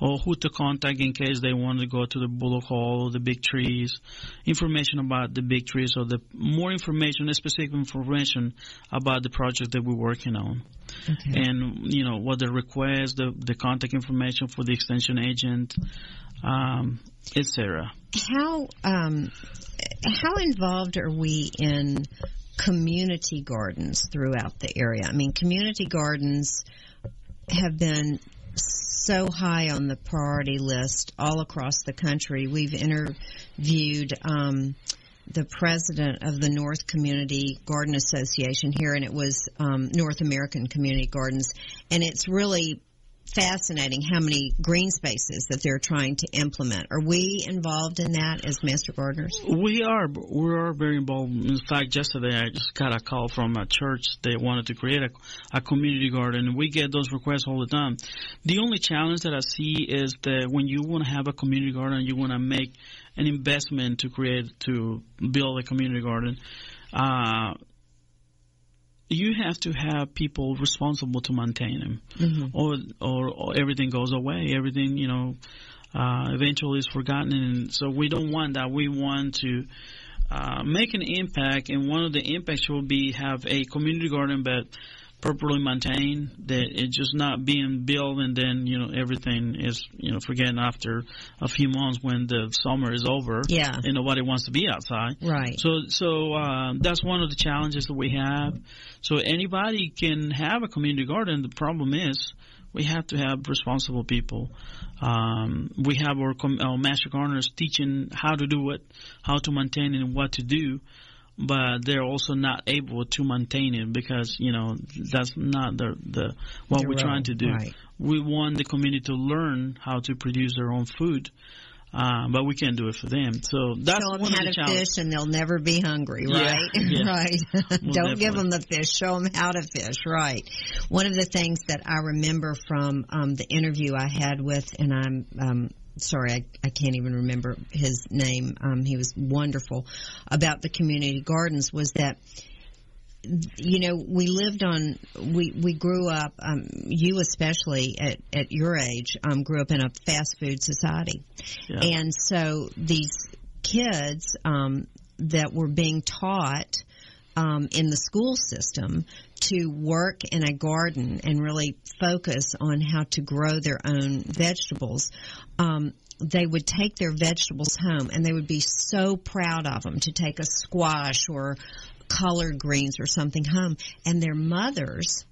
or who to contact in case they want to go to the Bulloch Hall or the big trees. Information about the big trees, or the more information, specific information about the project that we're working on and you know what the request, the the contact information for the extension agent, um, etc. How um, how involved are we in community gardens throughout the area? I mean, community gardens have been so high on the priority list all across the country. We've interviewed um, the president of the North Community Garden Association here, and it was um, North American Community Gardens, and it's really fascinating how many green spaces that they're trying to implement. Are we involved in that as master gardeners? We are. We are very involved. In fact, yesterday I just got a call from a church. They wanted to create a, a community garden. We get those requests all the time. The only challenge that I see is that when you want to have a community garden, you want to make an investment to create to build a community garden. Uh, you have to have people responsible to maintain them, mm-hmm. or, or, or everything goes away. Everything you know uh, eventually is forgotten, and so we don't want that. We want to uh, make an impact, and one of the impacts will be have a community garden, but properly maintained, that it's just not being built and then, you know, everything is, you know, forgetting after a few months when the summer is over. Yeah. And nobody wants to be outside. Right. So, so, uh, that's one of the challenges that we have. So anybody can have a community garden. The problem is, we have to have responsible people. Um, we have our, our master gardeners teaching how to do it, how to maintain it, and what to do but they're also not able to maintain it because you know that's not the the what we're trying to do. Right. We want the community to learn how to produce their own food. Uh, but we can't do it for them. So that's Show them one how of the to challenges. fish, and they'll never be hungry, right? Yeah, yeah. right. Don't definitely. give them the fish. Show them how to fish, right? One of the things that I remember from um, the interview I had with, and I'm um, sorry, I, I can't even remember his name. Um, he was wonderful about the community gardens. Was that you know we lived on we we grew up um you especially at at your age um grew up in a fast food society Yeah. and so these kids um that were being taught um in the school system to work in a garden and really focus on how to grow their own vegetables um they would take their vegetables home and they would be so proud of them to take a squash or collard greens or something home and their mothers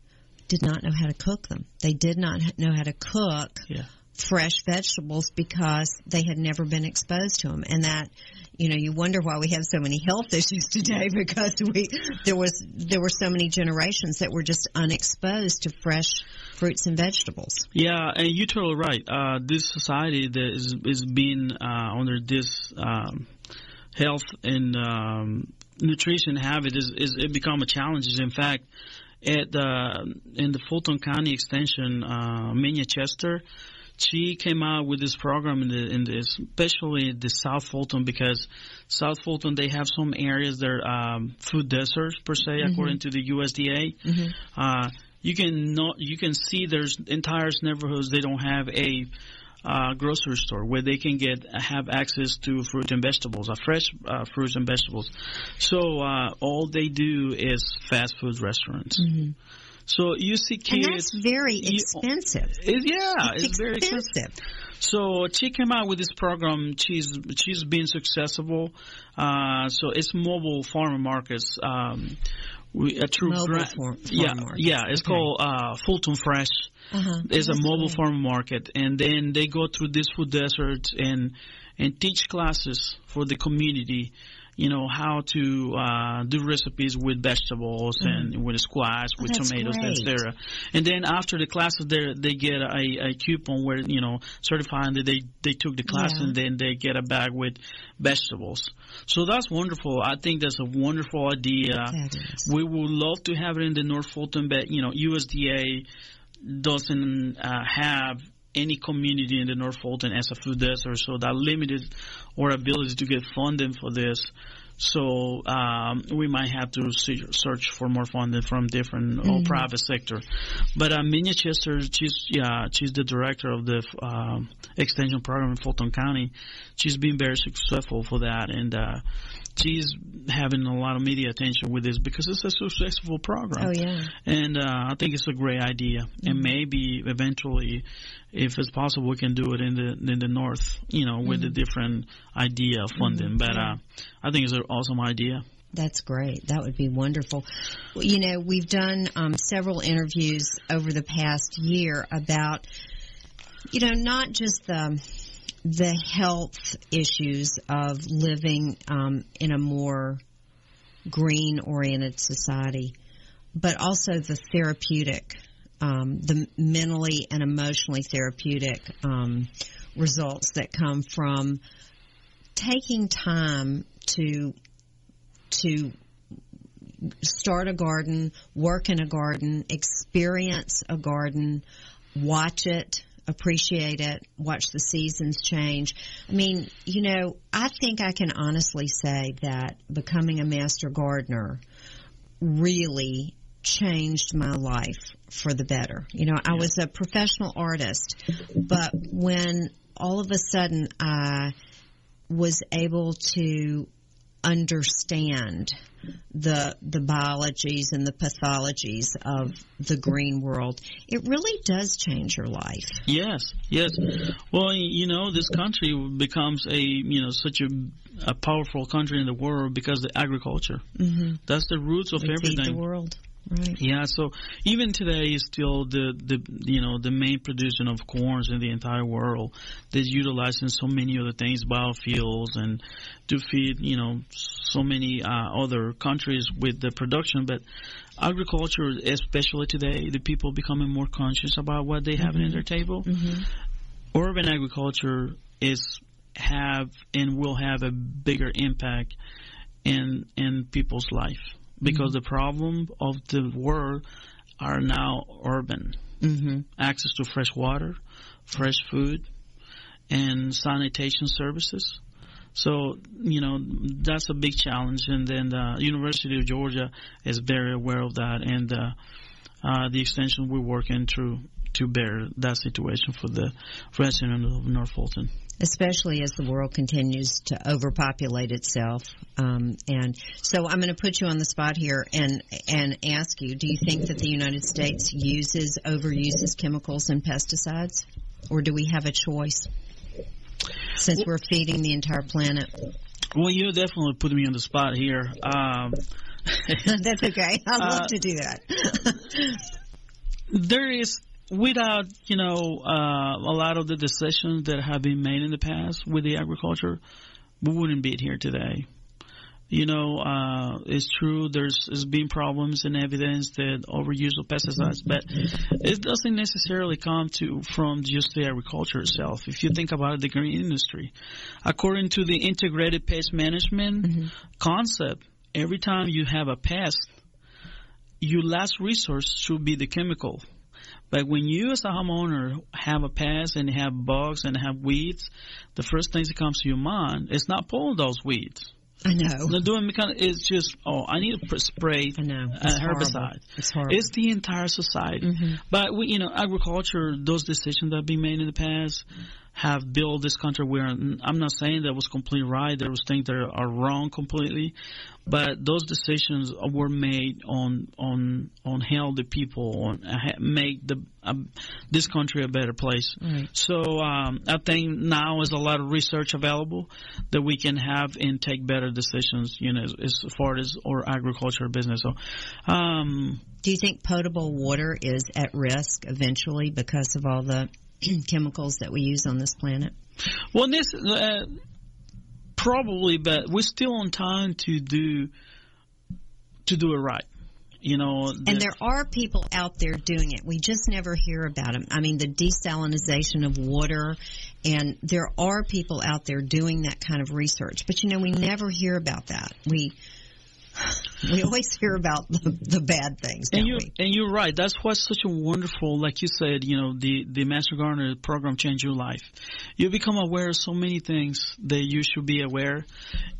did not know how to cook them. They did not know how to cook Yeah. Fresh vegetables because they had never been exposed to them and that you know you wonder why we have so many health issues today because we there was there were so many generations that were just unexposed to fresh fruits and vegetables. Yeah, and you're totally right. Uh, this society that is is being uh, under this um, health and um, nutrition habit is, is it become a challenge. In fact, at in the Fulton County Extension, uh, Chester, she came out with this program in the, in the especially the South Fulton because South Fulton they have some areas that are um, food deserts per se according to the USDA. Uh, you can not you can see there's entire neighborhoods they don't have a uh, grocery store where they can get have access to fruit and vegetables, uh, fresh uh, fruits and vegetables. So uh, all they do is fast food restaurants. So you see And that's very you- expensive. it- yeah, it's, It's very expensive. So she came out with this program. She's she's been successful. Uh, so it's mobile farmer markets. Um, we, a true Mobile gra- farm- yeah, yeah. It's Okay. called uh, Fulton Fresh. Uh-huh. It's a mobile great. farm market, and then they go through this food desert and and teach classes for the community. You know how to uh, do recipes with vegetables and with squash, with Mm-hmm. Oh, tomatoes, etc. And then after the classes, they they get a, a coupon where you know certifying that they they took the class, Yeah. and then they get a bag with vegetables. So that's wonderful. I think that's a wonderful idea. We would love to have it in the North Fulton, but you know USDA doesn't uh, have any community in the North Fulton as a food desert, so that limited our ability to get funding for this. So um, we might have to search for more funding from different or private sector. But uh, Minya Chester, she's yeah, she's the director of the um extension program in Fulton County. She's been very successful for that, and uh, she's having a lot of media attention with this because it's a successful program. Oh yeah. And uh, I think it's a great idea, and maybe eventually, if it's possible, we can do it in the in the north, you know, with a different idea of funding. But uh, I think it's an awesome idea. That's great. That would be wonderful. Well, You know, we've done um, several interviews over the past year about you know, not just the the health issues of living um, in a more green oriented society, but also the therapeutic, um, the mentally and emotionally therapeutic um, results that come from taking time to to start a garden, work in a garden, experience a garden, watch it, appreciate it, watch the seasons change. I mean, you know, I think I can honestly say that becoming a master gardener really changed my life for the better. You know, I was a professional artist, but when all of a sudden I was able to understand the the biologies and the pathologies of the green world, it really does change your life. Yes, yes. Well, you know, this country becomes a you know such a a powerful country in the world because of agriculture. Mm-hmm. That's the roots of We everything. the world. Right. Yeah, so even today is still the the you know the main producer of corns in the entire world. They're utilizing so many other things, biofuels, and to feed you know so many uh, other countries with the production. But agriculture, especially today, the people becoming more conscious about what they have in their table. Mm-hmm. Urban agriculture is have and will have a bigger impact in in people's life because the problem of the world are now urban. Mm-hmm. access to fresh water fresh food and sanitation services. So you know that's a big challenge. And then the university of georgia is very aware of that and uh, uh, the extension we're working through to bear that situation for the residents of north fulton especially as the world continues to overpopulate itself. Um, and so I'm going to put you on the spot here and and ask you: Do you think that the United States uses overuses chemicals and pesticides, or do we have a choice? Since we're feeding the entire planet, Well, you're definitely putting me on the spot here. Um, that's okay. I love Uh, to do that. there is, without you know, uh, a lot of the decisions that have been made in the past with the agriculture, we wouldn't be here today. You know, uh, it's true. There's, there's been problems and evidence that overuse of pesticides, but it doesn't necessarily come to from just the agriculture itself. If you think about the green industry, according to the integrated pest management concept, every time you have a pest, your last resource should be the chemical. But when you as a homeowner have a pest and have bugs and have weeds, the first thing that comes to your mind is not pulling those weeds. I know. They're doing kind of, it's just, oh, I need to pr- spray I know. a It's horrible. herbicide. It's horrible. It's the entire society. Mhm. But we, you know, agriculture, those decisions that have been made in the past have built this country where I'm not saying that was completely right. There was things that are wrong completely, but those decisions were made on on on help the people, on uh, make the uh, this country a better place. Right. So um, I think now is a lot of research available that we can have and take better decisions. You know, as, as far as our agriculture business. So. Um, Do you think potable water is at risk eventually because of all the chemicals that we use on this planet? Well, this uh, probably, but we're still on time to do to do it right. You know, And there are people out there doing it. We just never hear about them. I mean, the desalinization of water, and there are people out there doing that kind of research. But you know, we never hear about that. We we always hear about the, the bad things, and you we? and you're right. That's what's such a wonderful, like you said, you know, the the Master Gardener program changed your life. You become aware of so many things that you should be aware,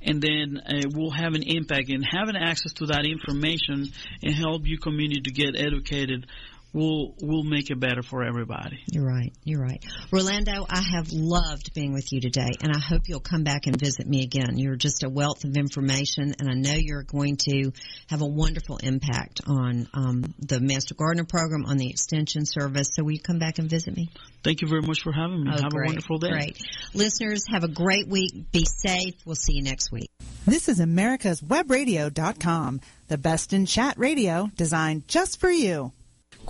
and then it will have an impact. And having access to that information and help your community to get educated will will make it better for everybody. You're right. You're right. Rolando, I have loved being with you today, and I hope you'll come back and visit me again. You're just a wealth of information, and I know you're going to have a wonderful impact on um, the Master Gardener program, on the Extension Service. So will you come back and visit me? Thank you very much for having me. Oh, have great, a wonderful day. Great. Listeners, have a great week. Be safe. We'll see you next week. This is America's Webradio.com, the best in chat radio designed just for you.